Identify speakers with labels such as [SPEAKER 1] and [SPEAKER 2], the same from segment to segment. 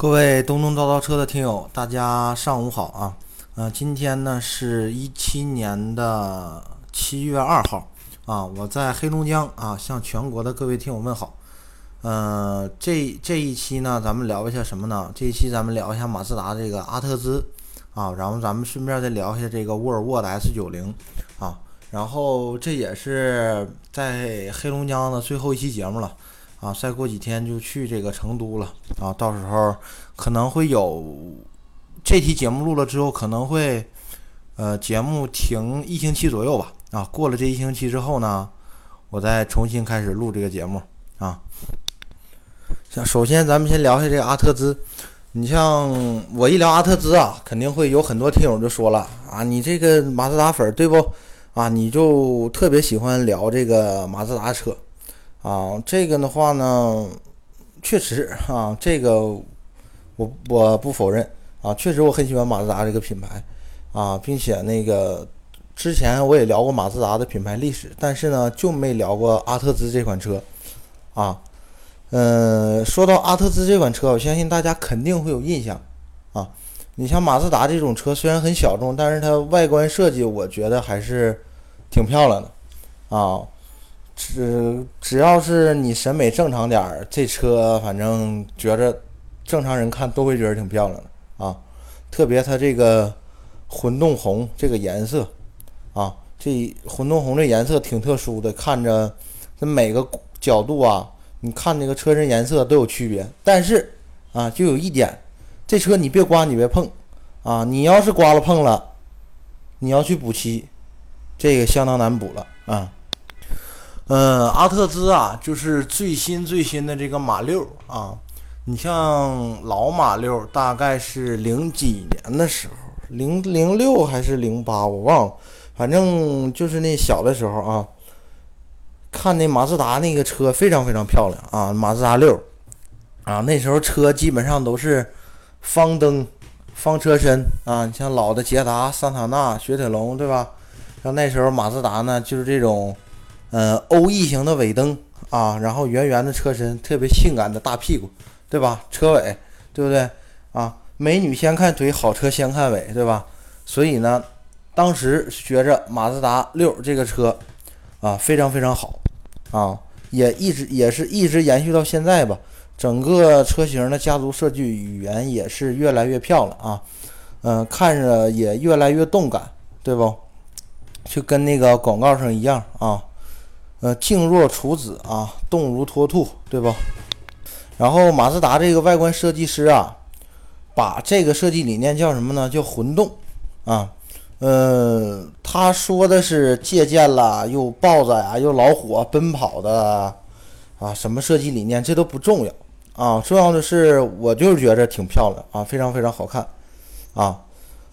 [SPEAKER 1] 各位东东叨叨车的听友，大家上午好啊！呃，今天呢是一七年的七月二号啊，我在黑龙江啊，向全国的各位听友问好。呃，这这一期呢，咱们聊一下什么呢？这一期咱们聊一下马自达这个阿特兹啊，然后咱们顺便再聊一下这个沃尔沃的 S 九零啊，然后这也是在黑龙江的最后一期节目了。啊，再过几天就去这个成都了啊！到时候可能会有这期节目录了之后，可能会呃节目停一星期左右吧。啊，过了这一星期之后呢，我再重新开始录这个节目啊。像首先咱们先聊一下这个阿特兹。你像我一聊阿特兹啊，肯定会有很多听友就说了啊，你这个马自达粉对不？啊，你就特别喜欢聊这个马自达车。啊，这个的话呢，确实啊，这个我我不否认啊，确实我很喜欢马自达这个品牌啊，并且那个之前我也聊过马自达的品牌历史，但是呢就没聊过阿特兹这款车啊。嗯，说到阿特兹这款车，我相信大家肯定会有印象啊。你像马自达这种车虽然很小众，但是它外观设计我觉得还是挺漂亮的啊。只只要是你审美正常点儿，这车反正觉着正常人看都会觉得挺漂亮的啊。特别它这个混动红这个颜色啊，这混动红这颜色挺特殊的，看着这每个角度啊，你看那个车身颜色都有区别。但是啊，就有一点，这车你别刮，你别碰啊。你要是刮了碰了，你要去补漆，这个相当难补了啊。嗯，阿特兹啊，就是最新最新的这个马六啊。你像老马六，大概是零几年的时候，零零六还是零八，我忘了。反正就是那小的时候啊，看那马自达那个车非常非常漂亮啊，马自达六啊，那时候车基本上都是方灯、方车身啊。你像老的捷达、桑塔纳、雪铁龙，对吧？像那时候马自达呢，就是这种。呃，欧 E 型的尾灯啊，然后圆圆的车身，特别性感的大屁股，对吧？车尾，对不对？啊，美女先看腿，好车先看尾，对吧？所以呢，当时觉着马自达六这个车啊，非常非常好啊，也一直也是一直延续到现在吧。整个车型的家族设计语言也是越来越漂亮啊，嗯，看着也越来越动感，对不？就跟那个广告上一样啊。呃，静若处子啊，动如脱兔，对吧？然后马自达这个外观设计师啊，把这个设计理念叫什么呢？叫魂动啊。呃，他说的是借鉴了又豹子呀，又老虎啊奔跑的啊，什么设计理念？这都不重要啊，重要的是我就是觉着挺漂亮啊，非常非常好看啊。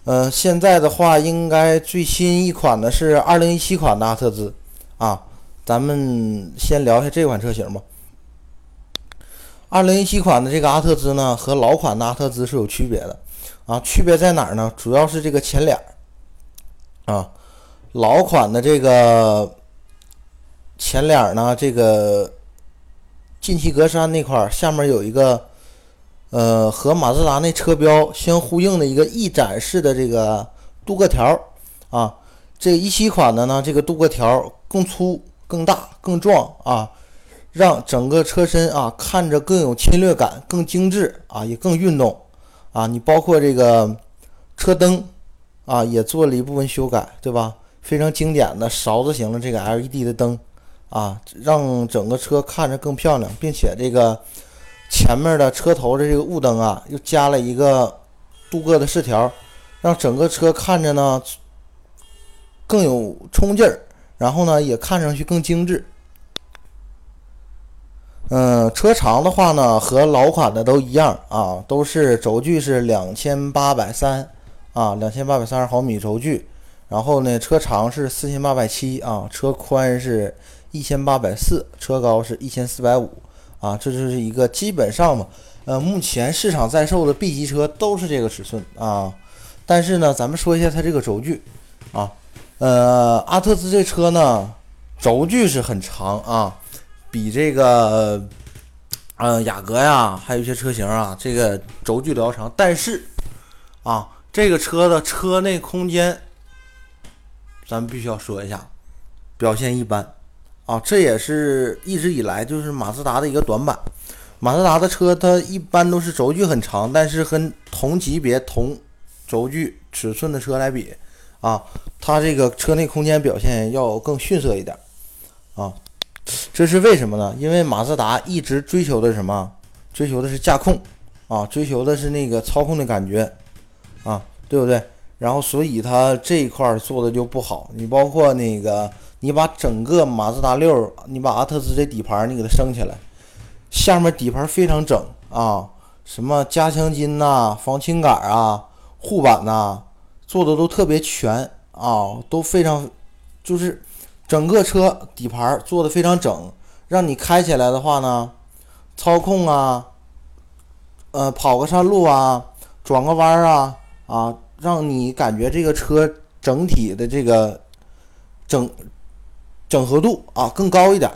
[SPEAKER 1] 呃，现在的话，应该最新一款的是二零一七款的阿特兹啊。咱们先聊一下这款车型吧。二零一七款的这个阿特兹呢，和老款的阿特兹是有区别的啊。区别在哪儿呢？主要是这个前脸啊。老款的这个前脸呢，这个进气格栅那块儿下面有一个呃，和马自达那车标相呼应的一个翼展式的这个镀铬条啊。这一七款的呢，这个镀铬条更粗。更大、更壮啊，让整个车身啊看着更有侵略感、更精致啊，也更运动啊。你包括这个车灯啊，也做了一部分修改，对吧？非常经典的勺子型的这个 LED 的灯啊，让整个车看着更漂亮，并且这个前面的车头的这个雾灯啊，又加了一个镀铬的饰条，让整个车看着呢更有冲劲儿。然后呢，也看上去更精致。嗯，车长的话呢，和老款的都一样啊，都是轴距是两千八百三啊，两千八百三十毫米轴距。然后呢，车长是四千八百七啊，车宽是一千八百四，车高是一千四百五啊，这就是一个基本上嘛。呃，目前市场在售的 B 级车都是这个尺寸啊。但是呢，咱们说一下它这个轴距。呃，阿特兹这车呢，轴距是很长啊，比这个嗯，雅阁呀，还有一些车型啊，这个轴距比较长，但是啊，这个车的车内空间，咱们必须要说一下，表现一般啊，这也是一直以来就是马自达的一个短板。马自达的车它一般都是轴距很长，但是跟同级别同轴距尺寸的车来比啊，它这个车内空间表现要更逊色一点啊。这是为什么呢？因为马自达一直追求的是什么？追求的是驾控啊，追求的是那个操控的感觉啊，对不对？然后所以它这一块做的就不好。你包括那个，你把整个马自达六，你把阿特兹这底盘你给它升起来，下面底盘非常整啊，什么加强筋呐、防倾杆啊、护板呐，做的都特别全啊，都非常就是。整个车底盘做的非常整，让你开起来的话呢，操控啊，呃，跑个山路啊，转个弯啊，啊，让你感觉这个车整体的这个整整合度啊更高一点。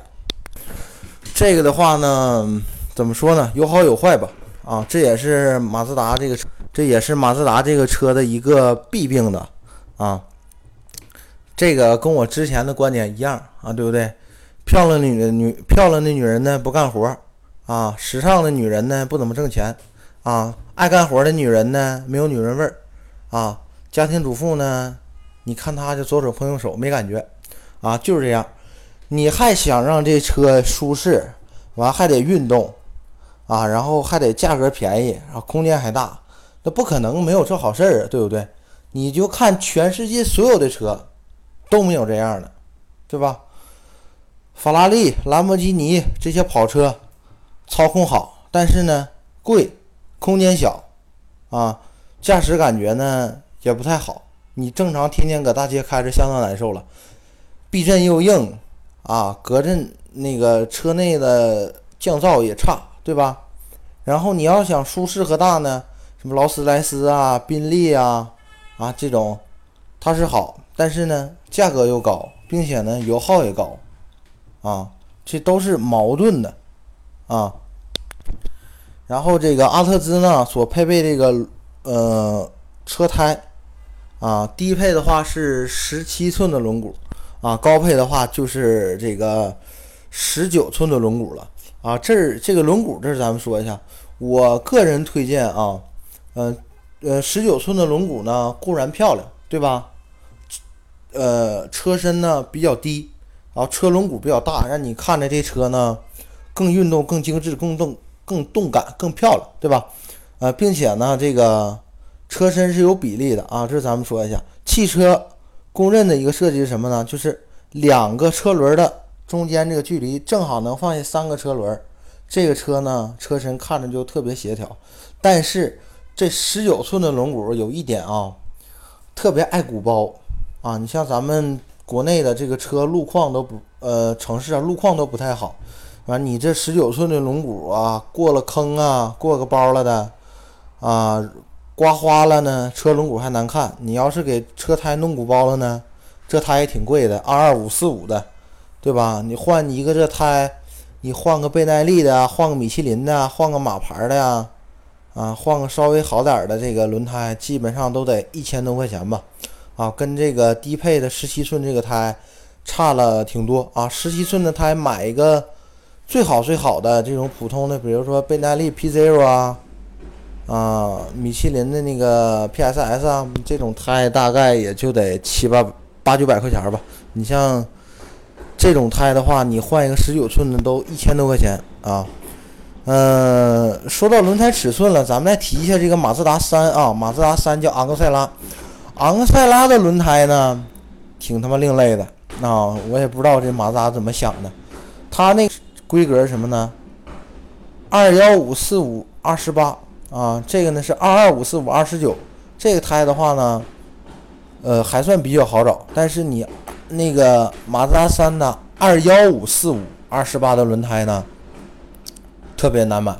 [SPEAKER 1] 这个的话呢，怎么说呢？有好有坏吧。啊，这也是马自达这个车，这也是马自达这个车的一个弊病的啊。这个跟我之前的观点一样啊，对不对？漂亮的女女漂亮的女人呢不干活啊，时尚的女人呢不怎么挣钱啊，爱干活的女人呢没有女人味儿啊，家庭主妇呢，你看她就左手碰右手没感觉啊，就是这样。你还想让这车舒适，完还得运动啊，然后还得价格便宜，然后空间还大，不可能没有这好事儿啊，对不对？你就看全世界所有的车。都没有这样的，对吧？法拉利、兰博基尼这些跑车，操控好，但是呢贵，空间小，啊，驾驶感觉呢也不太好。你正常天天搁大街开着，相当难受了。避震又硬，啊，隔震那个车内的降噪也差，对吧？然后你要想舒适和大呢，什么劳斯莱斯啊、宾利啊，啊这种，它是好。但是呢，价格又高，并且呢，油耗也高，啊，这都是矛盾的，啊。然后这个阿特兹呢，所配备这个呃车胎，啊，低配的话是十七寸的轮毂，啊，高配的话就是这个十九寸的轮毂了，啊，这儿这个轮毂这儿咱们说一下，我个人推荐啊，嗯呃，十九寸的轮毂呢固然漂亮，对吧？呃，车身呢比较低，然后车轮毂比较大，让你看着这车呢更运动、更精致、更动、更动感、更漂亮，对吧？呃，并且呢，这个车身是有比例的啊，这是咱们说一下。汽车公认的一个设计是什么呢？就是两个车轮的中间这个距离正好能放下三个车轮，这个车呢车身看着就特别协调。但是这十九寸的轮毂有一点啊，特别爱鼓包。啊，你像咱们国内的这个车路况都不，呃，城市啊路况都不太好，完你这十九寸的轮毂啊，过了坑啊，过个包了的，啊，刮花了呢，车轮毂还难看。你要是给车胎弄鼓包了呢，这胎也挺贵的，二二五四五的，对吧？你换一个这胎，你换个倍耐力的，换个米其林的，换个马牌的呀，啊，换个稍微好点的这个轮胎，基本上都得一千多块钱吧。啊，跟这个低配的十七寸这个胎差了挺多啊！十七寸的胎买一个最好最好的这种普通的，比如说倍耐力 P Zero 啊，啊，米其林的那个 PSS 啊，这种胎大概也就得七八八九百块钱吧。你像这种胎的话，你换一个十九寸的都一千多块钱啊。嗯，说到轮胎尺寸了，咱们再提一下这个马自达三啊，马自达三叫昂克赛拉。昂克赛拉的轮胎呢，挺他妈另类的啊！我也不知道这马自达怎么想的。它那规格什么呢？二幺五四五二十八啊，这个呢是二二五四五二十九。这个胎的话呢，呃，还算比较好找。但是你那个马自达三的二幺五四五二十八的轮胎呢，特别难买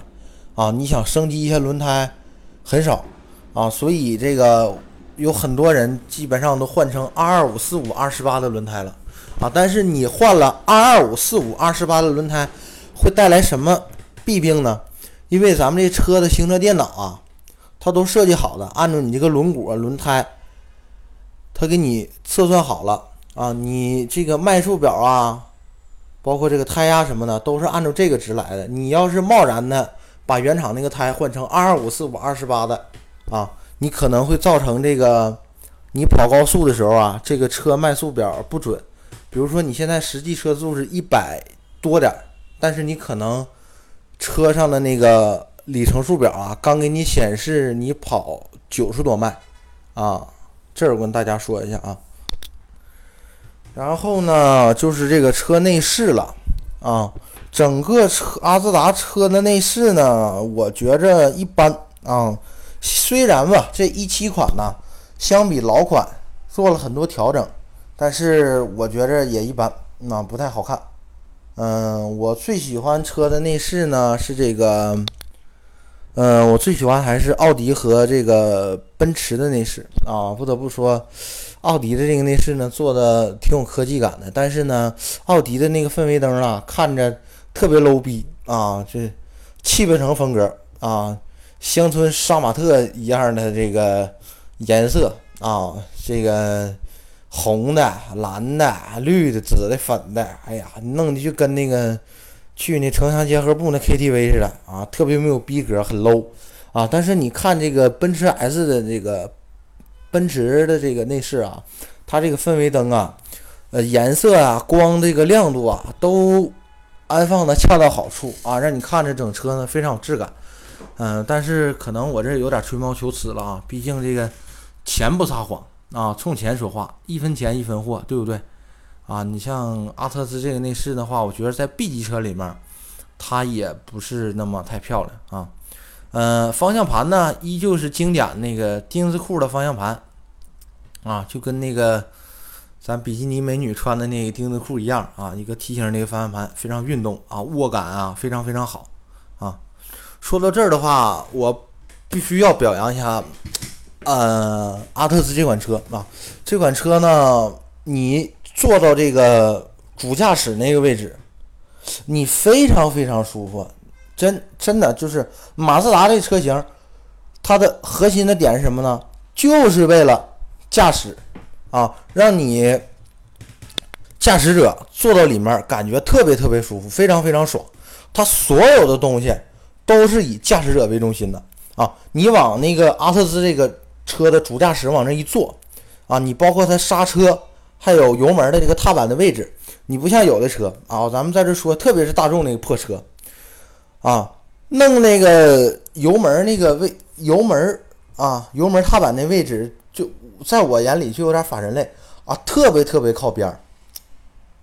[SPEAKER 1] 啊！你想升级一下轮胎，很少啊，所以这个。有很多人基本上都换成二二五四五二十八的轮胎了啊！但是你换了二二五四五二十八的轮胎，会带来什么弊病呢？因为咱们这车的行车电脑啊，它都设计好的，按照你这个轮毂、轮胎，它给你测算好了啊。你这个迈速表啊，包括这个胎压什么的，都是按照这个值来的。你要是贸然的把原厂那个胎换成二二五四五二十八的啊，你可能会造成这个你跑高速的时候啊，这个车迈速表不准。比如说你现在实际车速是一百多点，但是你可能。车上的那个里程数表啊，刚给你显示你跑九十多迈，啊，这儿我跟大家说一下啊。然后呢，就是这个车内饰了啊，整个车阿兹达车的内饰呢，我觉着一般啊。虽然吧，这一七款呢，相比老款做了很多调整，但是我觉着也一般，那不太好看。嗯，我最喜欢车的内饰呢是这个，嗯，我最喜欢还是奥迪和这个奔驰的内饰啊。不得不说，奥迪的这个内饰呢做的挺有科技感的，但是呢，奥迪的那个氛围灯啊看着特别 low 逼啊，这汽配城风格啊，乡村杀马特一样的这个颜色啊，这个。红的、蓝的、绿的、紫的、粉的，哎呀，弄的就跟那个去那城乡结合部那 KTV 似的啊，特别没有逼格，很 low 啊。但是你看这个奔驰 S 的这个奔驰的这个内饰啊，它这个氛围灯啊，呃，颜色啊、光这个亮度啊，都安放的恰到好处啊，让你看着整车呢非常有质感。嗯，但是可能我这有点吹毛求疵了啊，毕竟这个钱不撒谎。啊，冲钱说话，一分钱一分货，对不对？啊，你像阿特兹这个内饰的话，我觉得在 B 级车里面，它也不是那么太漂亮啊。嗯，方向盘呢，依旧是经典那个丁字裤的方向盘，啊，就跟那个咱比基尼美女穿的那个丁字裤一样啊，一个梯形那个方向盘，非常运动啊，握感啊非常非常好啊。说到这儿的话，我必须要表扬一下。呃，阿特兹这款车啊，这款车呢，你坐到这个主驾驶那个位置，你非常非常舒服，真真的就是马自达这车型，它的核心的点是什么呢？就是为了驾驶啊，让你驾驶者坐到里面感觉特别特别舒服，非常非常爽。它所有的东西都是以驾驶者为中心的啊，你往那个阿特兹这个。车的主驾驶往那一坐，啊，你包括它刹车，还有油门的这个踏板的位置，你不像有的车啊，咱们在这说，特别是大众那个破车，啊，弄那个油门那个位油门啊，油门踏板那位置，就在我眼里就有点反人类啊，特别特别靠边儿，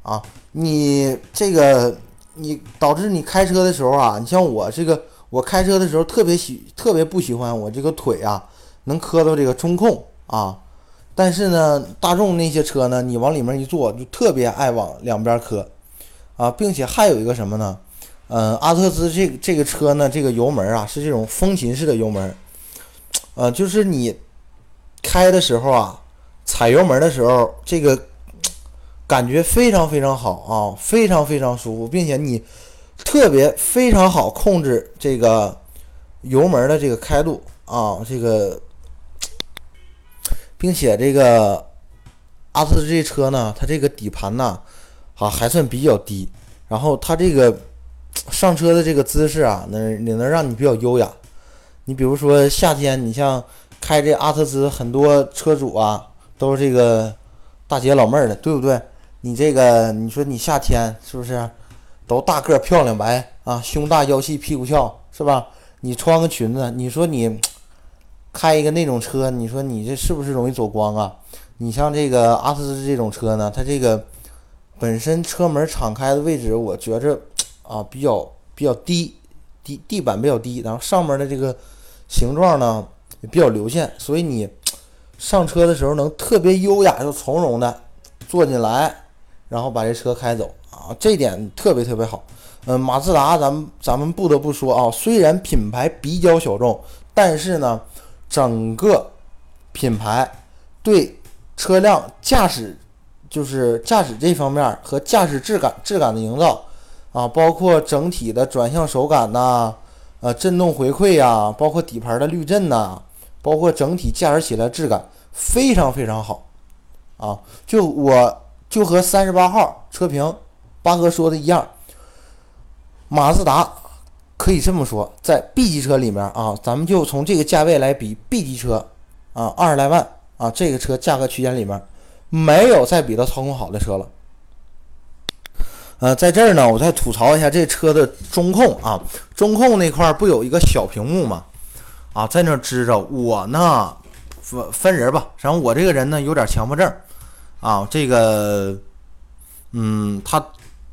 [SPEAKER 1] 啊，你这个你导致你开车的时候啊，你像我这个我开车的时候特别喜特别不喜欢我这个腿啊。能磕到这个中控啊，但是呢，大众那些车呢，你往里面一坐，就特别爱往两边磕啊，并且还有一个什么呢？嗯，阿特兹这这个车呢，这个油门啊是这种风琴式的油门，呃，就是你开的时候啊，踩油门的时候，这个感觉非常非常好啊，非常非常舒服，并且你特别非常好控制这个油门的这个开度啊，这个。并且这个阿特兹这车呢，它这个底盘呢，啊还算比较低，然后它这个上车的这个姿势啊，能也能让你比较优雅。你比如说夏天，你像开这阿特兹，很多车主啊都是这个大姐老妹儿的，对不对？你这个你说你夏天是不是都大个漂亮白啊，胸大腰细屁股翘是吧？你穿个裙子，你说你。开一个那种车，你说你这是不是容易走光啊？你像这个阿特兹这种车呢，它这个本身车门敞开的位置，我觉着啊比较比较低，地地板比较低，然后上面的这个形状呢也比较流线，所以你上车的时候能特别优雅又从容的坐进来，然后把这车开走啊，这点特别特别好。嗯，马自达，咱们咱们不得不说啊，虽然品牌比较小众，但是呢。整个品牌对车辆驾驶，就是驾驶这方面和驾驶质感质感的营造啊，包括整体的转向手感呐，呃，震动回馈呀，包括底盘的滤震呐，包括整体驾驶起来质感非常非常好啊！就我就和三十八号车评八哥说的一样，马自达可以这么说，在 B 级车里面啊，咱们就从这个价位来比 B 级车啊，二十来万啊，这个车价格区间里面没有再比它操控好的车了。呃，在这儿呢，我再吐槽一下这车的中控啊，中控那块儿不有一个小屏幕吗？啊，在那支着。我呢，分分人吧，然后我这个人呢有点强迫症啊，这个，嗯，他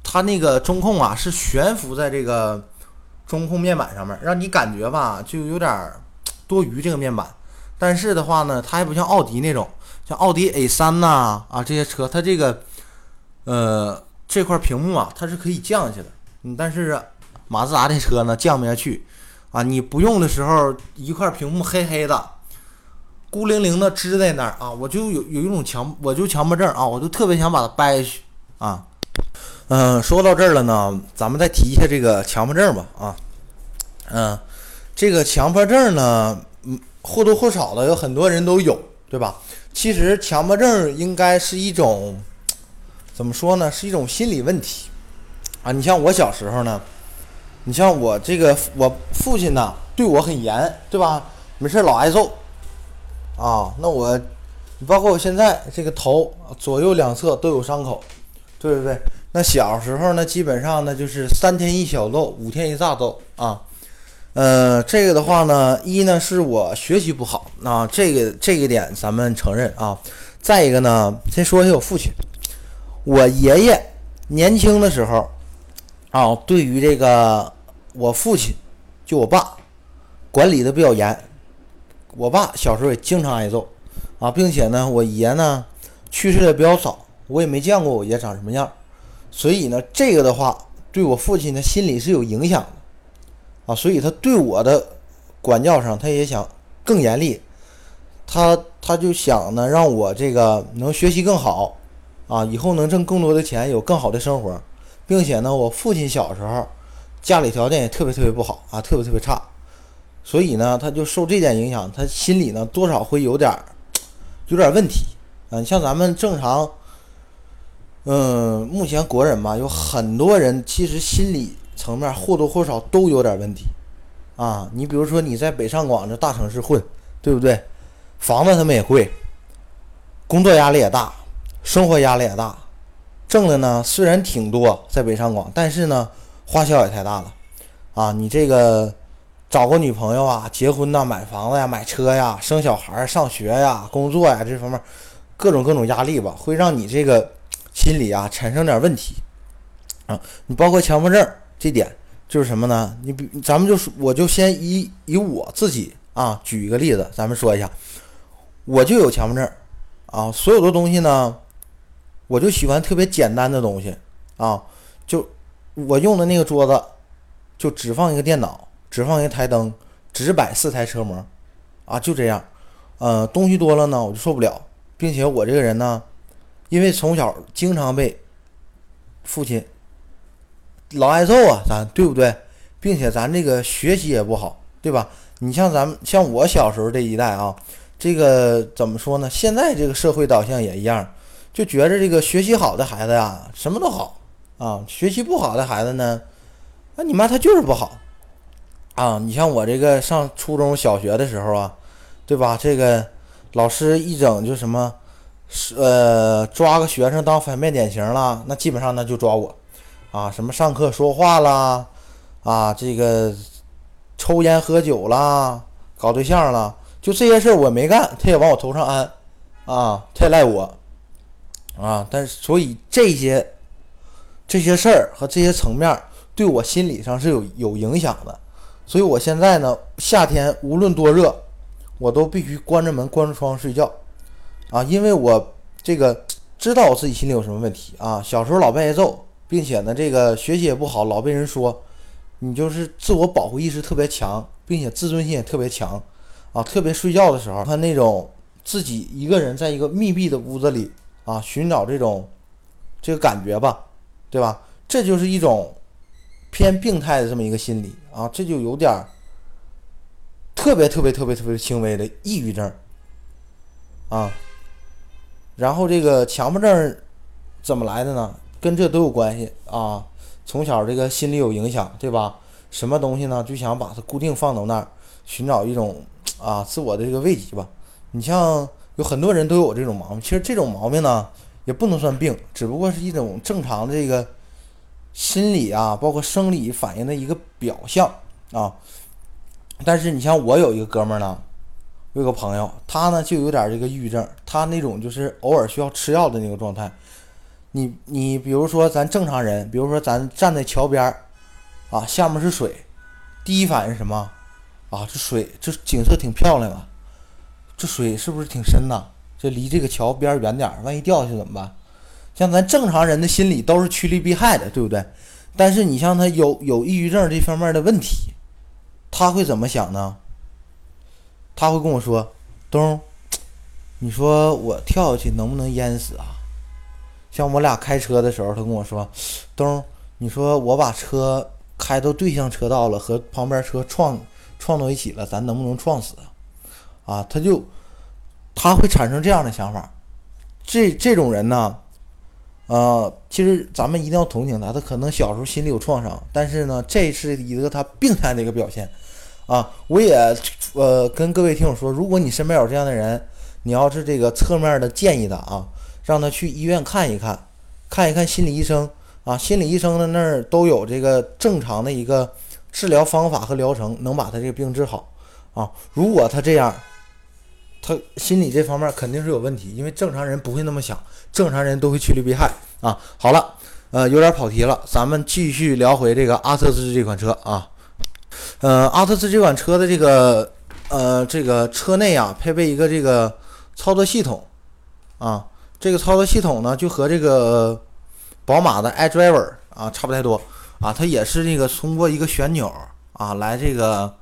[SPEAKER 1] 他那个中控啊是悬浮在这个中控面板上面，让你感觉吧就有点多余这个面板。但是的话呢，它还不像奥迪那种，像奥迪 A 三呐啊这些车，它这个，呃。这块屏幕啊，它是可以降下去的。嗯，但是马自达这车呢，降不下去啊。你不用的时候，一块屏幕黑黑的，孤零零的支在那儿啊，我就有有一种强，我就强迫症啊，我就特别想把它掰下去啊。嗯，说到这儿了呢，咱们再提一下这个强迫症吧啊。嗯，这个强迫症呢，嗯，或多或少的有很多人都有，对吧？其实强迫症应该是一种。怎么说呢？是一种心理问题啊！你像我小时候呢，你像我这个我父亲呢，对我很严，对吧？没事老挨揍啊。那我，你包括我现在这个头左右两侧都有伤口，对不对？那小时候呢，基本上呢就是三天一小揍，五天一大揍啊。呃，这个的话呢，一呢是我学习不好啊，这个这个点咱们承认啊。再一个呢，先说一下我父亲。我爷爷年轻的时候，啊，对于这个我父亲，就我爸，管理的比较严。我爸小时候也经常挨揍，啊，并且呢，我爷呢去世的比较早，我也没见过我爷长什么样，所以呢，这个的话对我父亲的心理是有影响的，啊，所以他对我的管教上，他也想更严厉，他他就想呢，让我这个能学习更好。啊，以后能挣更多的钱，有更好的生活，并且呢，我父亲小时候家里条件也特别特别不好啊，特别特别差，所以呢，他就受这点影响，他心里呢多少会有点有点问题。嗯，像咱们正常，嗯，目前国人嘛，有很多人其实心理层面或多或少都有点问题啊。你比如说你在北上广这大城市混，对不对？房子他们也贵，工作压力也大。生活压力也大，挣的呢虽然挺多，在北上广，但是呢花销也太大了，啊，你这个找个女朋友啊，结婚呐，买房子呀，买车呀，生小孩、上学呀，工作呀，这方面各种各种压力吧，会让你这个心理啊产生点问题，啊，你包括强迫症这点就是什么呢？你比咱们就说，我就先以以我自己啊举一个例子，咱们说一下，我就有强迫症，啊，所有的东西呢。我就喜欢特别简单的东西啊，就我用的那个桌子，就只放一个电脑，只放一台灯，只摆四台车模，啊，就这样。呃，东西多了呢，我就受不了，并且我这个人呢，因为从小经常被父亲老挨揍啊，咱对不对？并且咱这个学习也不好，对吧？你像咱们像我小时候这一代啊，这个怎么说呢？现在这个社会导向也一样。就觉着这个学习好的孩子呀，什么都好啊；学习不好的孩子呢，啊你妈他就是不好啊。你像我这个上初中小学的时候啊，对吧？这个老师一整就什么，是呃抓个学生当反面典型了，那基本上那就抓我啊。什么上课说话啦，啊这个抽烟喝酒啦，搞对象了，就这些事儿我没干，他也往我头上安啊，他也赖我。啊，但是所以这些这些事儿和这些层面对我心理上是有有影响的，所以我现在呢，夏天无论多热，我都必须关着门关着窗睡觉啊，因为我这个知道我自己心里有什么问题啊。小时候老被挨揍，并且呢，这个学习也不好，老被人说你就是自我保护意识特别强，并且自尊心也特别强啊。特别睡觉的时候，他那种自己一个人在一个密闭的屋子里。啊，寻找这种这个感觉吧，对吧？这就是一种偏病态的这么一个心理啊，这就有点特别特别特别特别轻微的抑郁症啊。然后这个强迫症怎么来的呢？跟这都有关系啊。从小这个心理有影响，对吧？什么东西呢？就想把它固定放到那儿，寻找一种啊自我的这个慰藉吧。你像有很多人都有这种毛病，其实这种毛病呢也不能算病，只不过是一种正常的这个心理啊，包括生理反应的一个表象啊。但是你像我有一个哥们儿呢，我有个朋友，他呢就有点这个抑郁症，他那种就是偶尔需要吃药的那个状态。你你比如说咱正常人，比如说咱站在桥边儿，啊，下面是水，第一反应是什么？啊，这水这景色挺漂亮啊，这水是不是挺深呐？这离这个桥边远点儿，万一掉下去怎么办？像咱正常人的心理都是趋利避害的，对不对？但是你像他有有抑郁症这方面的问题，他会怎么想呢？他会跟我说：“东，你说我跳下去能不能淹死啊？”像我俩开车的时候，他跟我说：“东，你说我把车开到对向车道了，和旁边车撞撞到一起了，咱能不能撞死啊？”啊，他就他会产生这样的想法。这这种人呢，呃，其实咱们一定要同情他，他可能小时候心里有创伤，但是呢，这是一个他病态的一个表现。啊，我也呃跟各位听友说，如果你身边有这样的人，你要是这个侧面的建议他啊。让他去医院看一看，看一看心理医生啊，心理医生的那儿都有这个正常的一个治疗方法和疗程，能把他这个病治好啊。如果他这样，他心理这方面肯定是有问题，因为正常人不会那么想，正常人都会趋利避害啊。好了，呃，有点跑题了，咱们继续聊回这个阿特兹这款车啊。呃，阿特兹这款车的这个呃这个车内啊，配备一个这个操作系统啊。这个操作系统呢，就和这个宝马的 iDriver 啊差不太多啊，它也是这个通过一个旋钮啊来这个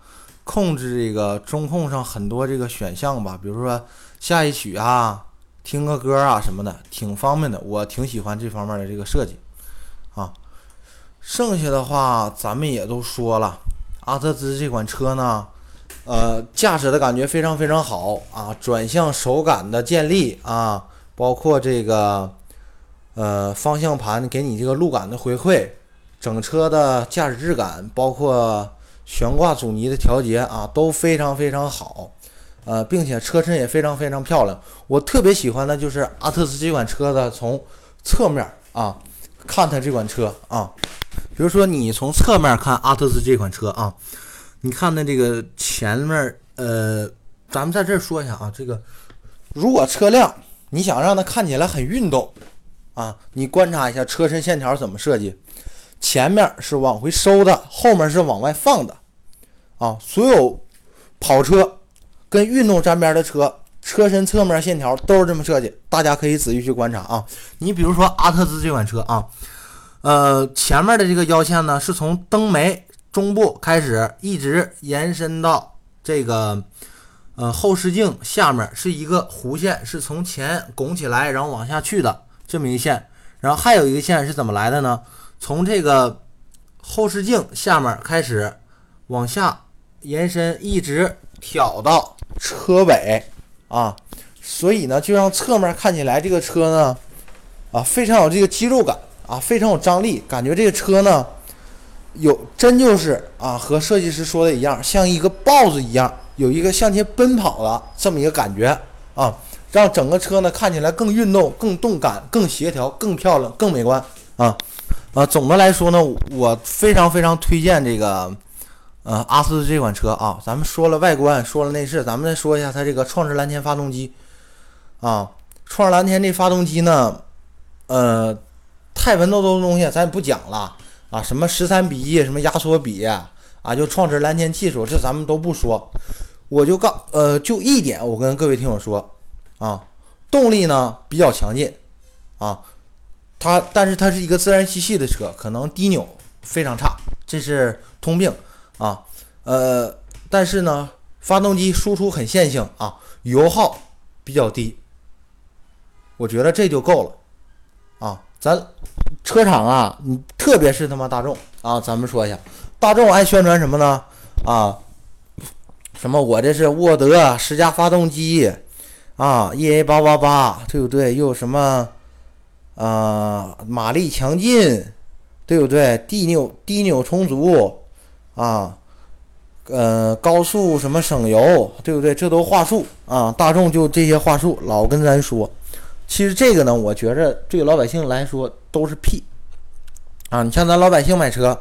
[SPEAKER 1] 控制这个中控上很多这个选项吧，比如说下一曲啊、听个歌啊什么的，挺方便的，我挺喜欢这方面的这个设计啊。剩下的话咱们也都说了，阿特兹这款车呢，呃，驾驶的感觉非常非常好啊，转向手感的建立啊。包括这个，呃，方向盘给你这个路感的回馈，整车的驾驶质感，包括悬挂阻尼的调节啊，都非常非常好，呃，并且车身也非常非常漂亮。我特别喜欢的就是阿特兹这款车的从侧面啊看它这款车啊，比如说你从侧面看阿特兹这款车啊，你看它这个前面，呃，咱们在这儿说一下啊，这个如果车辆。你想让它看起来很运动，啊，你观察一下车身线条怎么设计，前面是往回收的，后面是往外放的，啊，所有跑车跟运动沾边的车，车身侧面线条都是这么设计，大家可以仔细去观察啊。你比如说阿特兹这款车啊，呃，前面的这个腰线呢，是从灯眉中部开始，一直延伸到这个。呃，后视镜下面是一个弧线，是从前拱起来，然后往下去的这么一线。然后还有一个线是怎么来的呢？从这个后视镜下面开始往下延伸，一直挑到车尾啊。所以呢，就让侧面看起来这个车呢，啊，非常有这个肌肉感啊，非常有张力，感觉这个车呢，有真就是啊，和设计师说的一样，像一个豹子一样。有一个向前奔跑的这么一个感觉啊，让整个车呢看起来更运动、更动感、更协调、更漂亮、更美观啊啊！总的来说呢，我非常非常推荐这个呃阿斯这款车啊。咱们说了外观，说了内饰，咱们再说一下它这个创世蓝天发动机啊。创世蓝天这发动机呢，呃，太文绉绉的东西咱也不讲了啊，什么十三比一，什么压缩比啊，就创世蓝天技术，这咱们都不说。我就告呃，就一点，我跟各位听友说，啊，动力呢比较强劲，啊，它但是它是一个自然吸气的车，可能低扭非常差，这是通病啊，呃，但是呢，发动机输出很线性啊，油耗比较低，我觉得这就够了，啊，咱车厂啊，你特别是他妈大众啊，咱们说一下，大众爱宣传什么呢？啊，什么我这是沃德十佳发动机啊，EA 八八八，对不对？又什么啊，马力强劲，对不对？低扭低扭充足啊，呃，高速什么省油，对不对？这都话术啊，大众就这些话术老跟咱说。其实这个呢，我觉着对老百姓来说都是屁啊！你像咱老百姓买车，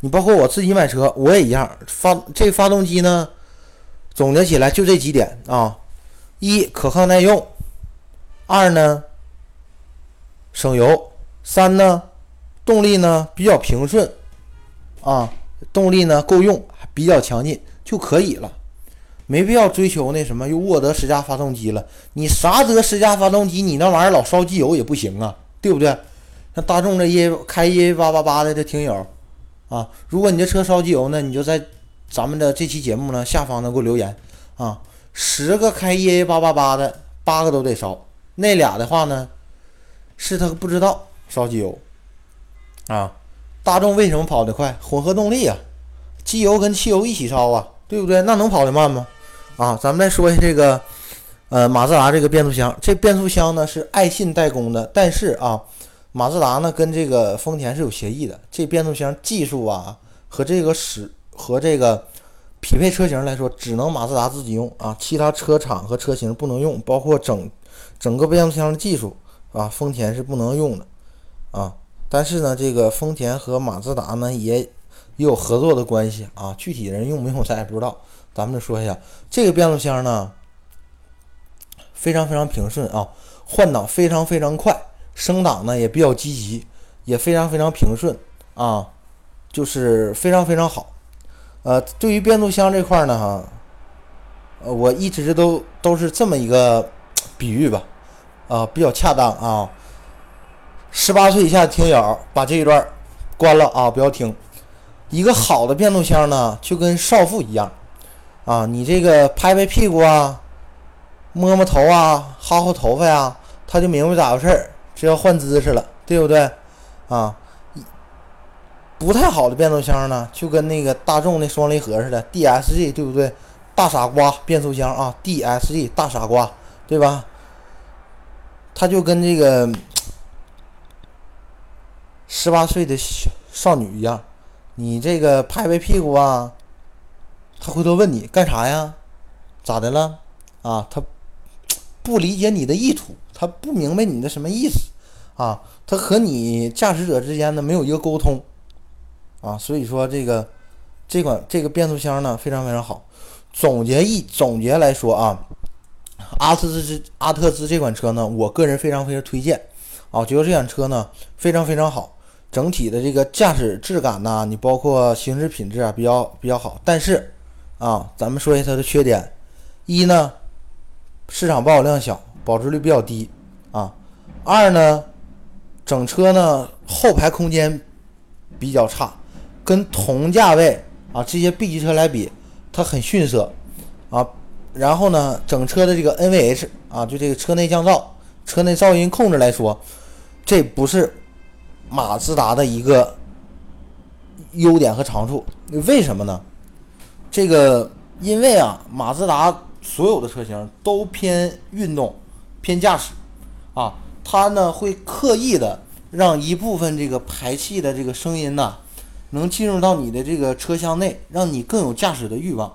[SPEAKER 1] 你包括我自己买车，我也一样。发这发动机呢，总结起来就这几点啊：一可靠耐用，二呢省油，三呢动力呢比较平顺啊，动力呢够用，还比较强劲就可以了。没必要追求那什么，又沃德十佳发动机了。你啥德十佳发动机，你那玩意儿老烧机油也不行啊，对不对？像大众这 E 开 E 八八八的这听友啊，如果你这车烧机油呢，你就在咱们的这期节目呢下方呢给我留言啊。十个开 E 八八八的，八个都得烧。那俩的话呢，是他不知道。烧机油。啊。大众为什么跑得快？混合动力啊，机油跟汽油一起烧啊，对不对？那能跑得慢吗？啊，咱们再说一下这个，呃，马自达这个变速箱，这变速箱呢是爱信代工的，但是啊，马自达呢跟这个丰田是有协议的，这变速箱技术啊和这个使和这个匹配车型来说，只能马自达自己用。啊，其他车厂和车型不能用，包括整整个变速箱的技术啊，丰田是不能用的啊。但是呢，这个丰田和马自达呢也也有合作的关系啊，具体人用没用咱也不知道。咱们就说一下这个变速箱呢，非常非常平顺啊，换挡非常非常快，升档呢也比较积极，也非常非常平顺啊，就是非常非常好。呃，对于变速箱这块呢，哈，呃，我一直都都是这么一个比喻吧，啊，比较恰当啊。十八岁以下的听友把这一段关了啊，不要听。一个好的变速箱呢，就跟少妇一样。啊，你这个拍拍屁股啊，摸摸头啊，薅薅头发呀，他就明白咋回事儿，这要换姿势了，对不对？啊，不太好的变速箱呢，就跟那个大众那双离合似的，DSG，对不对？大傻瓜变速箱啊，DSG 大傻瓜，对吧？他就跟这个十八岁的少女一样，你这个拍拍屁股啊。他回头问你干啥呀？咋的了？啊，他不理解你的意图，他不明白你的什么意思啊？他和你驾驶者之间呢没有一个沟通啊，所以说这个这款这个变速箱呢非常非常好。总结一总结来说啊，阿特兹阿特兹这款车呢，我个人非常非常推荐啊，觉得这款车呢非常非常好，整体的这个驾驶质感呐，你包括行驶品质啊比较比较好，但是。啊，咱们说一下它的缺点。一呢，市场保有量小，保值率比较低啊。二呢，整车呢后排空间比较差，跟同价位啊这些 B 级车来比，它很逊色啊。然后呢，整车的这个 NVH 啊，就这个车内降噪、车内噪音控制来说，这不是马自达的一个优点和长处。为什么呢？这个，因为啊，马自达所有的车型都偏运动、偏驾驶，啊，它呢会刻意的让一部分这个排气的这个声音呢，能进入到你的这个车厢内，让你更有驾驶的欲望，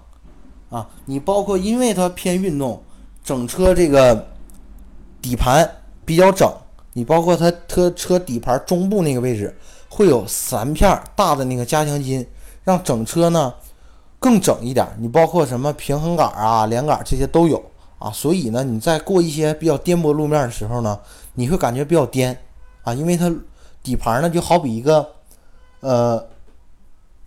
[SPEAKER 1] 啊，你包括因为它偏运动，整车这个底盘比较整，你包括它车车底盘中部那个位置会有三片大的那个加强筋，让整车呢。更整一点，你包括什么平衡杆啊、连杆这些都有啊，所以呢，你在过一些比较颠簸路面的时候呢，你会感觉比较颠啊，因为它底盘呢就好比一个呃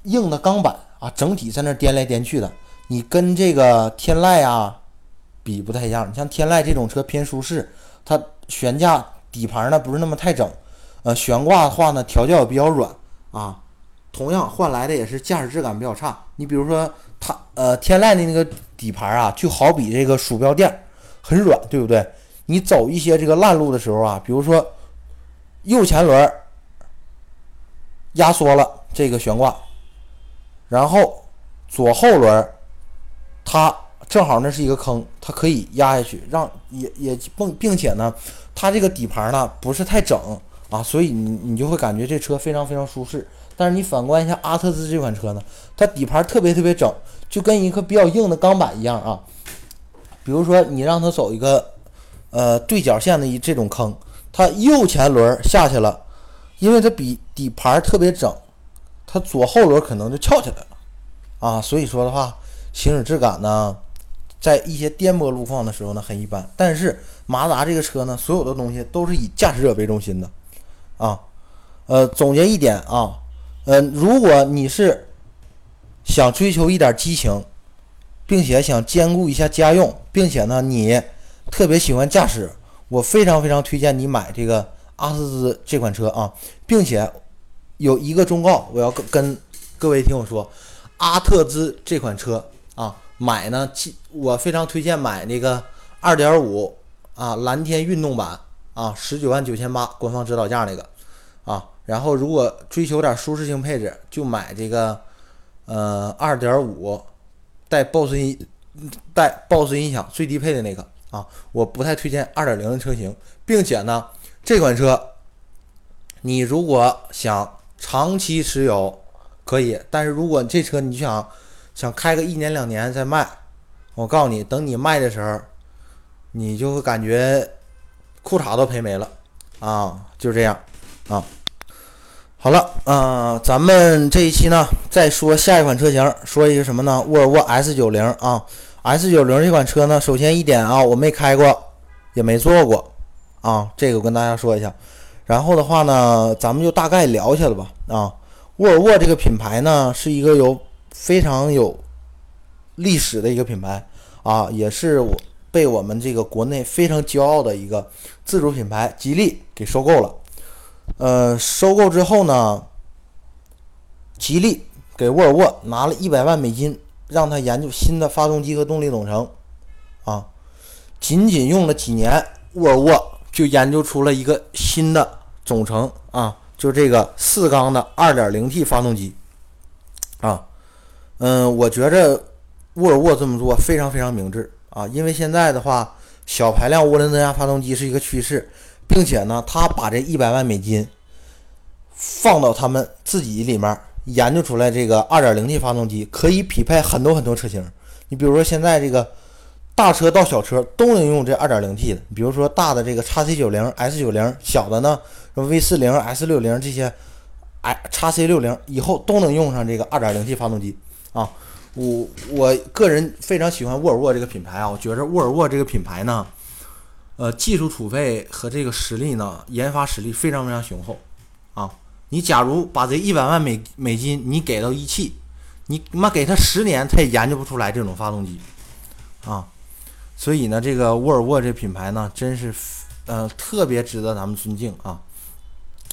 [SPEAKER 1] 硬的钢板啊，整体在那颠来颠去的。你跟这个天籁啊比不太一样，你像天籁这种车偏舒适，它悬架底盘呢不是那么太整，呃，悬挂的话呢调教也比较软啊。同样换来的也是驾驶质感比较差。你比如说它呃天籁的那个底盘啊，就好比这个鼠标垫，很软，对不对？你走一些这个烂路的时候啊，比如说右前轮压缩了这个悬挂，然后左后轮它正好那是一个坑，它可以压下去，让也也并并且呢，它这个底盘呢不是太整啊，所以你你就会感觉这车非常非常舒适。但是你反观一下阿特兹这款车呢，它底盘特别特别整，就跟一个比较硬的钢板一样啊。比如说你让它走一个呃对角线的一这种坑，它右前轮下去了，因为它比底盘特别整，它左后轮可能就翘起来了啊。所以说的话，行驶质感呢，在一些颠簸路况的时候呢很一般。但是马自达这个车呢，所有的东西都是以驾驶者为中心的啊。呃，总结一点啊。嗯，如果你是想追求一点激情，并且想兼顾一下家用，并且呢你特别喜欢驾驶，我非常非常推荐你买这个阿特兹这款车啊，并且有一个忠告，我要跟跟各位听我说，阿特兹这款车啊，买呢，我非常推荐买那个2.5啊蓝天运动版啊，十九万九千八官方指导价那个啊。然后，如果追求点舒适性配置，就买这个，呃，二点五带 BOSS 音带 BOSS 音响最低配的那个啊。我不太推荐二点零的车型，并且呢，这款车你如果想长期持有可以，但是如果这车你想想开个一年两年再卖，我告诉你，等你卖的时候，你就会感觉裤衩都赔没了啊，就这样啊。好了，嗯，咱们这一期呢，再说下一款车型，说一个什么呢？沃尔沃 S 九零啊，S 九零这款车呢，首先一点啊，我没开过，也没坐过啊，这个我跟大家说一下。然后的话呢，咱们就大概聊一下了吧啊。沃尔沃这个品牌呢，是一个有非常有历史的一个品牌啊，也是我被我们这个国内非常骄傲的一个自主品牌吉利给收购了。呃，收购之后呢，吉利给沃尔沃拿了一百万美金，让他研究新的发动机和动力总成。啊，仅仅用了几年，沃尔沃就研究出了一个新的总成啊，就这个四缸的 2.0T 发动机。啊，嗯，我觉着沃尔沃这么做非常非常明智啊，因为现在的话，小排量涡轮增压发动机是一个趋势。并且呢，他把这一百万美金放到他们自己里面研究出来，这个二点零 T 发动机可以匹配很多很多车型。你比如说现在这个大车到小车都能用这二点零 T 的，比如说大的这个叉 C 九零、S 九零，小的呢 V 四零、S 六零这些，哎，叉 C 六零以后都能用上这个二点零 T 发动机啊。我我个人非常喜欢沃尔沃这个品牌啊，我觉着沃尔沃这个品牌呢。呃，技术储备和这个实力呢，研发实力非常非常雄厚，啊，你假如把这一百万美美金你给到一汽，你妈给他十年，他也研究不出来这种发动机，啊，所以呢，这个沃尔沃这品牌呢，真是呃特别值得咱们尊敬啊，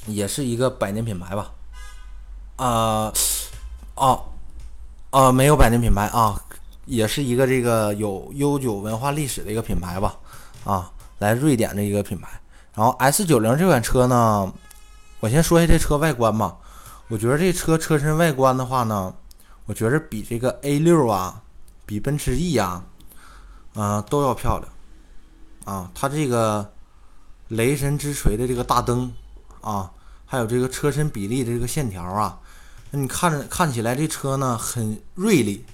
[SPEAKER 1] 也是一个百年品牌吧，啊，哦，啊，没有百年品牌啊，也是一个这个有悠久文化历史的一个品牌吧，啊。来瑞典的一个品牌，然后 S 九零这款车呢，我先说一下这车外观吧。我觉得这车车身外观的话呢，我觉得比这个 A 六啊，比奔驰 E 啊，啊都要漂亮啊。它这个雷神之锤的这个大灯啊，还有这个车身比例的这个线条啊，你看着看起来这车呢很锐利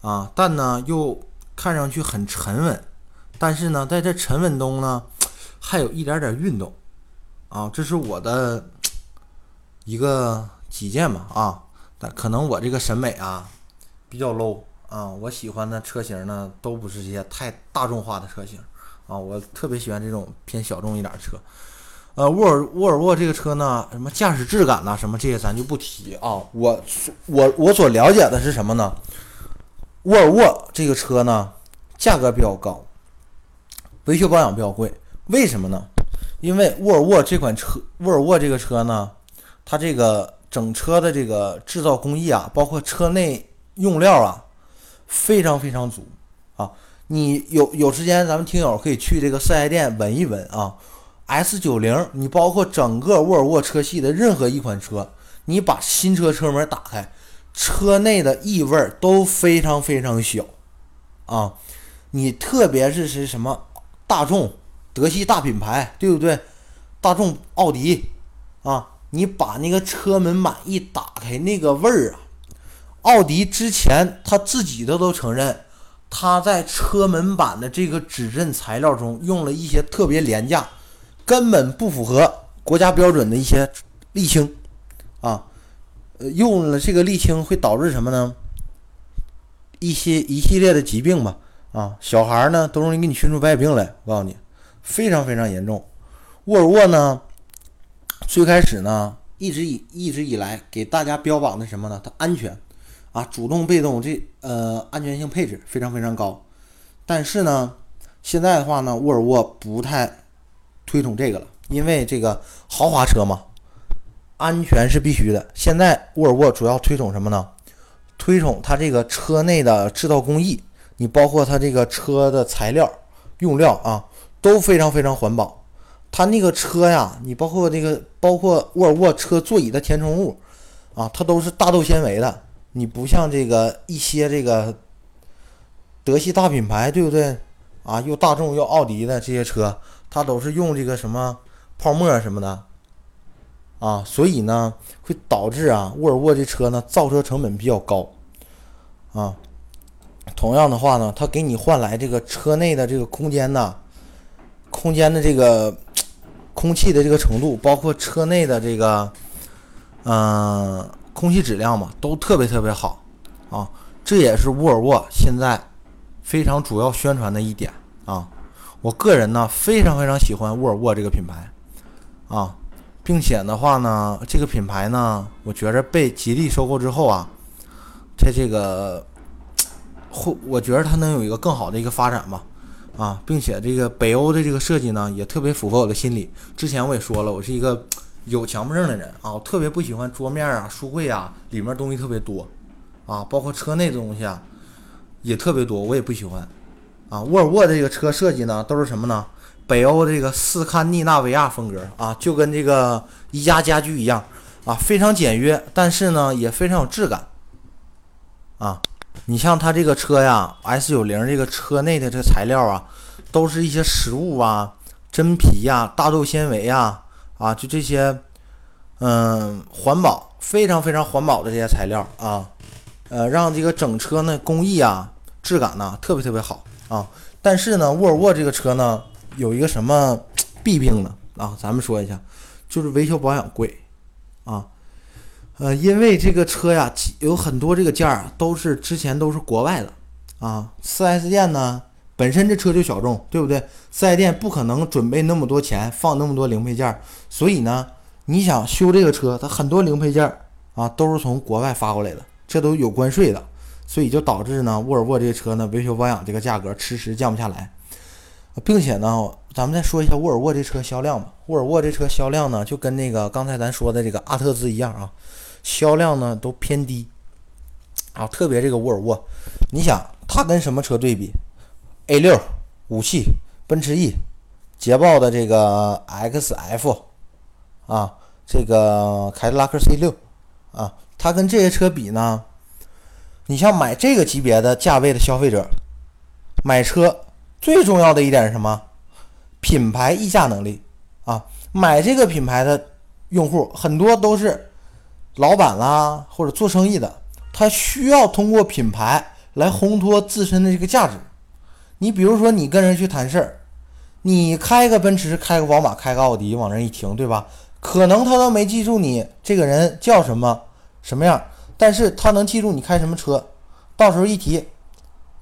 [SPEAKER 1] 啊，但呢又看上去很沉稳。但是呢，在这沉稳中呢，还有一点点运动，啊，这是我的一个己见嘛，啊，但可能我这个审美啊比较 low 啊，我喜欢的车型呢都不是一些太大众化的车型啊，我特别喜欢这种偏小众一点的车。呃，沃尔沃尔沃这个车呢，什么驾驶质感呐，什么这些咱就不提啊。我我我所了解的是什么呢？沃尔沃这个车呢，价格比较高。维修保养比较贵，为什么呢？因为沃尔沃这款车，沃尔沃这个车呢，它这个整车的这个制造工艺啊，包括车内用料啊，非常非常足啊。你有有时间，咱们听友可以去这个四 S 店闻一闻啊。S 九零，你包括整个沃尔沃车系的任何一款车，你把新车车门打开，车内的异味都非常非常小啊！你特别是是什么大众、德系大品牌，对不对？大众、奥迪啊，你把那个车门板一打开，那个味儿啊！奥迪之前他自己的都承认，他在车门板的这个指震材料中用了一些特别廉价。根本不符合国家标准的一些沥青啊，用了这个沥青会导致什么呢？一些一系列的疾病吧，啊，小孩呢都容易给你熏出白血病来。我告诉你，非常非常严重。沃尔沃呢，最开始呢，一直以一直以来给大家标榜的什么呢？它安全啊，主动被动这呃安全性配置非常非常高。但是呢，现在的话呢，沃尔沃不太。推崇这个了，因为这个豪华车嘛，安全是必须的。现在沃尔沃主要推崇什么呢？推崇它这个车内的制造工艺，你包括它这个车的材料用料啊，都非常非常环保。它那个车呀，你包括这个，包括沃尔沃车座椅的填充物啊，它都是大豆纤维的。你不像这个一些这个德系大品牌，对不对？啊，又大众又奥迪的这些车。它都是用这个什么泡沫什么的啊，所以呢会导致啊沃尔沃这车呢造车成本比较高啊。同样的话呢，它给你换来这个车内的这个空间呢，空间的这个空气的这个程度，包括车内的这个嗯空气质量嘛，都特别特别好啊。这也是沃尔沃现在非常主要宣传的一点啊。我个人呢非常非常喜欢沃尔沃这个品牌，啊，并且的话呢，这个品牌呢，我觉着被吉利收购之后啊，在这个会，我觉得它能有一个更好的一个发展吧，啊，并且这个北欧的这个设计呢，也特别符合我的心理。之前我也说了，我是一个有强迫症的人啊，我特别不喜欢桌面啊、书柜啊里面东西特别多，啊，包括车内的东西啊也特别多，我也不喜欢。啊，沃尔沃这个车设计呢，都是什么呢？北欧这个斯堪的纳维亚风格啊，就跟这个宜家家居一样啊，非常简约，但是呢也非常有质感啊。你像它这个车呀，S 九零这个车内的这个材料啊，都是一些实物啊，真皮呀、大豆纤维呀，啊，就这些，嗯，环保，非常非常环保的这些材料啊，呃，让这个整车呢工艺啊、质感呢特别特别好。啊，但是呢，沃尔沃这个车呢，有一个什么弊病呢？啊，咱们说一下，就是维修保养贵，啊，呃，因为这个车呀，有很多这个件儿都是之前都是国外的，啊，4S 店呢本身这车就小众，对不对？4S 店不可能准备那么多钱放那么多零配件，所以呢，你想修这个车，它很多零配件儿啊都是从国外发过来的，这都有关税的。所以就导致呢，沃尔沃这个车呢，维修保养这个价格迟迟降不下来，并且呢，咱们再说一下沃尔沃这车销量吧。沃尔沃这车销量呢，就跟那个刚才咱说的这个阿特兹一样啊，销量呢都偏低啊。特别这个沃尔沃，你想它跟什么车对比？A 六、五系、奔驰 E、捷豹的这个 XF 啊，这个凯迪拉克 C 六啊，它跟这些车比呢？你像买这个级别的价位的消费者，买车最重要的一点是什么？品牌溢价能力啊！买这个品牌的用户很多都是老板啦，或者做生意的，他需要通过品牌来烘托自身的这个价值。你比如说，你跟人去谈事儿，你开个奔驰、开个宝马、开个奥迪往那一停，对吧？可能他都没记住你这个人叫什么什么样。但是他能记住你开什么车，到时候一提，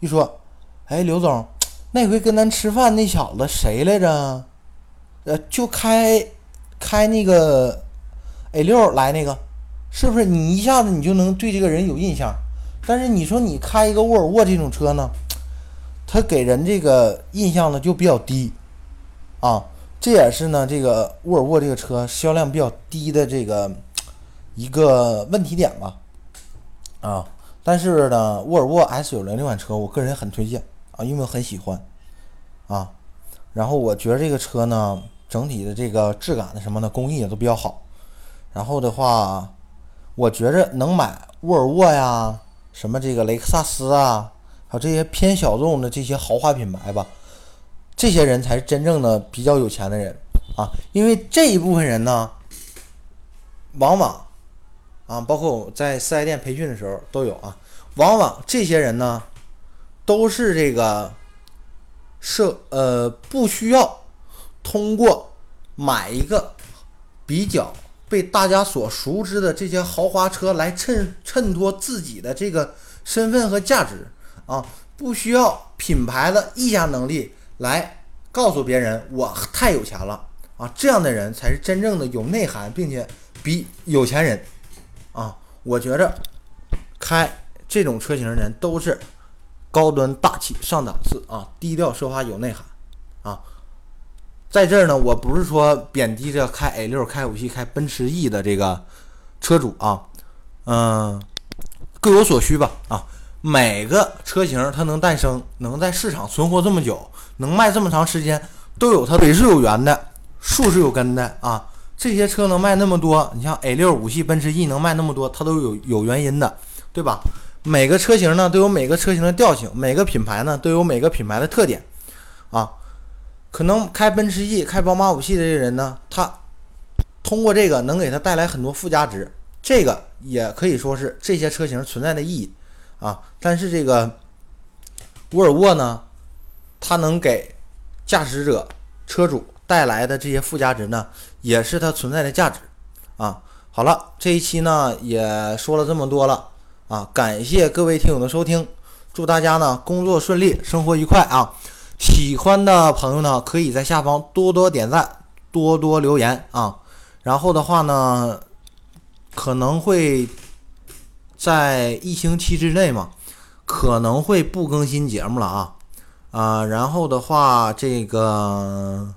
[SPEAKER 1] 一说，哎，刘总，那回跟咱吃饭那小子谁来着？呃，就开开那个 A 六来那个，是不是？你一下子你就能对这个人有印象。但是你说你开一个沃尔沃这种车呢，他给人这个印象呢就比较低，啊，这也是呢这个沃尔沃这个车销量比较低的这个一个问题点吧。啊，但是呢，沃尔沃 S 九零这款车，我个人很推荐啊，因为我很喜欢啊。然后我觉得这个车呢，整体的这个质感的什么的工艺也都比较好。然后的话，我觉着能买沃尔沃呀，什么这个雷克萨斯啊，还有这些偏小众的这些豪华品牌吧，这些人才是真正的比较有钱的人啊。因为这一部分人呢，往往啊，包括我在四 S 店培训的时候都有啊，往往这些人呢，都是这个设呃不需要通过买一个比较。被大家所熟知的这些豪华车来衬衬托自己的这个身份和价值啊，不需要品牌的溢价能力来告诉别人我太有钱了啊，这样的人才是真正的有内涵并且比有钱人。我觉着开这种车型的人都是高端大气上档次啊，低调奢华有内涵啊。在这儿呢，我不是说贬低这开 A 六、开五系、开奔驰 E 的这个车主啊，嗯，各有所需吧啊。每个车型它能诞生，能在市场存活这么久，能卖这么长时间，都有它得是有缘的，树是有根的啊。这些车能卖那么多，你像 A 六、五系、奔驰 E 能卖那么多，它都有有原因的，对吧？每个车型呢都有每个车型的调性，每个品牌呢都有每个品牌的特点啊。可能开奔驰 E、开宝马五系的这些人呢，他通过这个能给他带来很多附加值，这个也可以说是这些车型存在的意义啊。但是这个沃尔沃呢，它能给驾驶者、车主带来的这些附加值呢，也是它存在的价值啊。好了，这一期呢也说了这么多了啊，感谢各位听友的收听，祝大家呢工作顺利，生活愉快啊。喜欢的朋友呢，可以在下方多多点赞，多多留言啊。然后的话呢，可能会在一星期之内嘛，可能会不更新节目了啊啊。然后的话，这个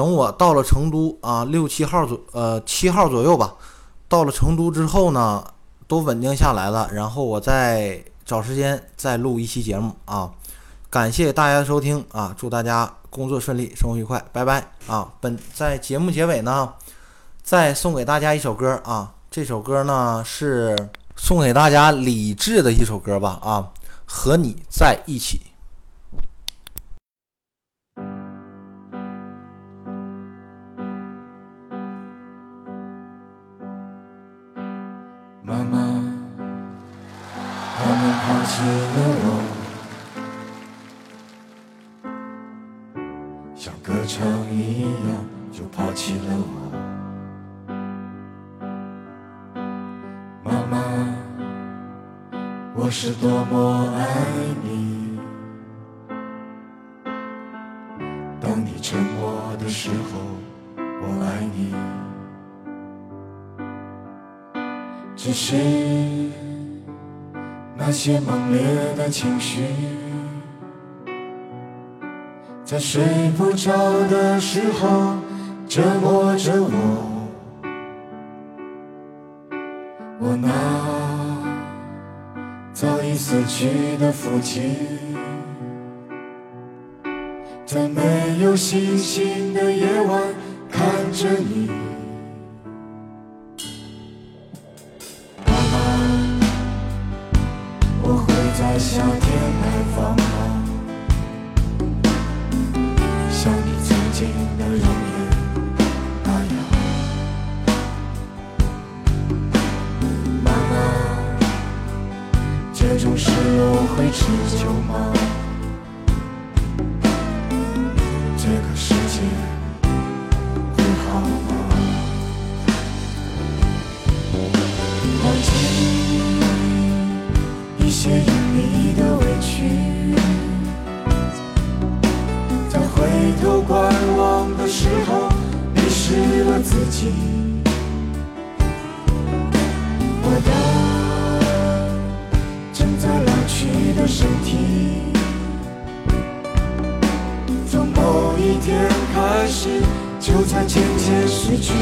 [SPEAKER 1] 等我到了成都啊，六七号左呃七号左右吧，到了成都之后呢，都稳定下来了，然后我再找时间再录一期节目啊。感谢大家的收听啊！祝大家工作顺利，生活愉快，拜拜啊！本在节目结尾呢，再送给大家一首歌啊！这首歌呢是送给大家李志的一首歌吧啊！和你在一起。
[SPEAKER 2] 们抛弃了我。像歌唱一样，就抛弃了我。妈妈，我是多么爱你。当你沉默的时候，我爱你。只是那些猛烈的情绪。在睡不着的时候折磨着我，我那早已死去的父亲，在没有星星的夜晚看着你，一些隐秘的委屈。在回头观望的时候，迷失了自己。我的正在老去的身体，从某一天开始，就在渐渐失去。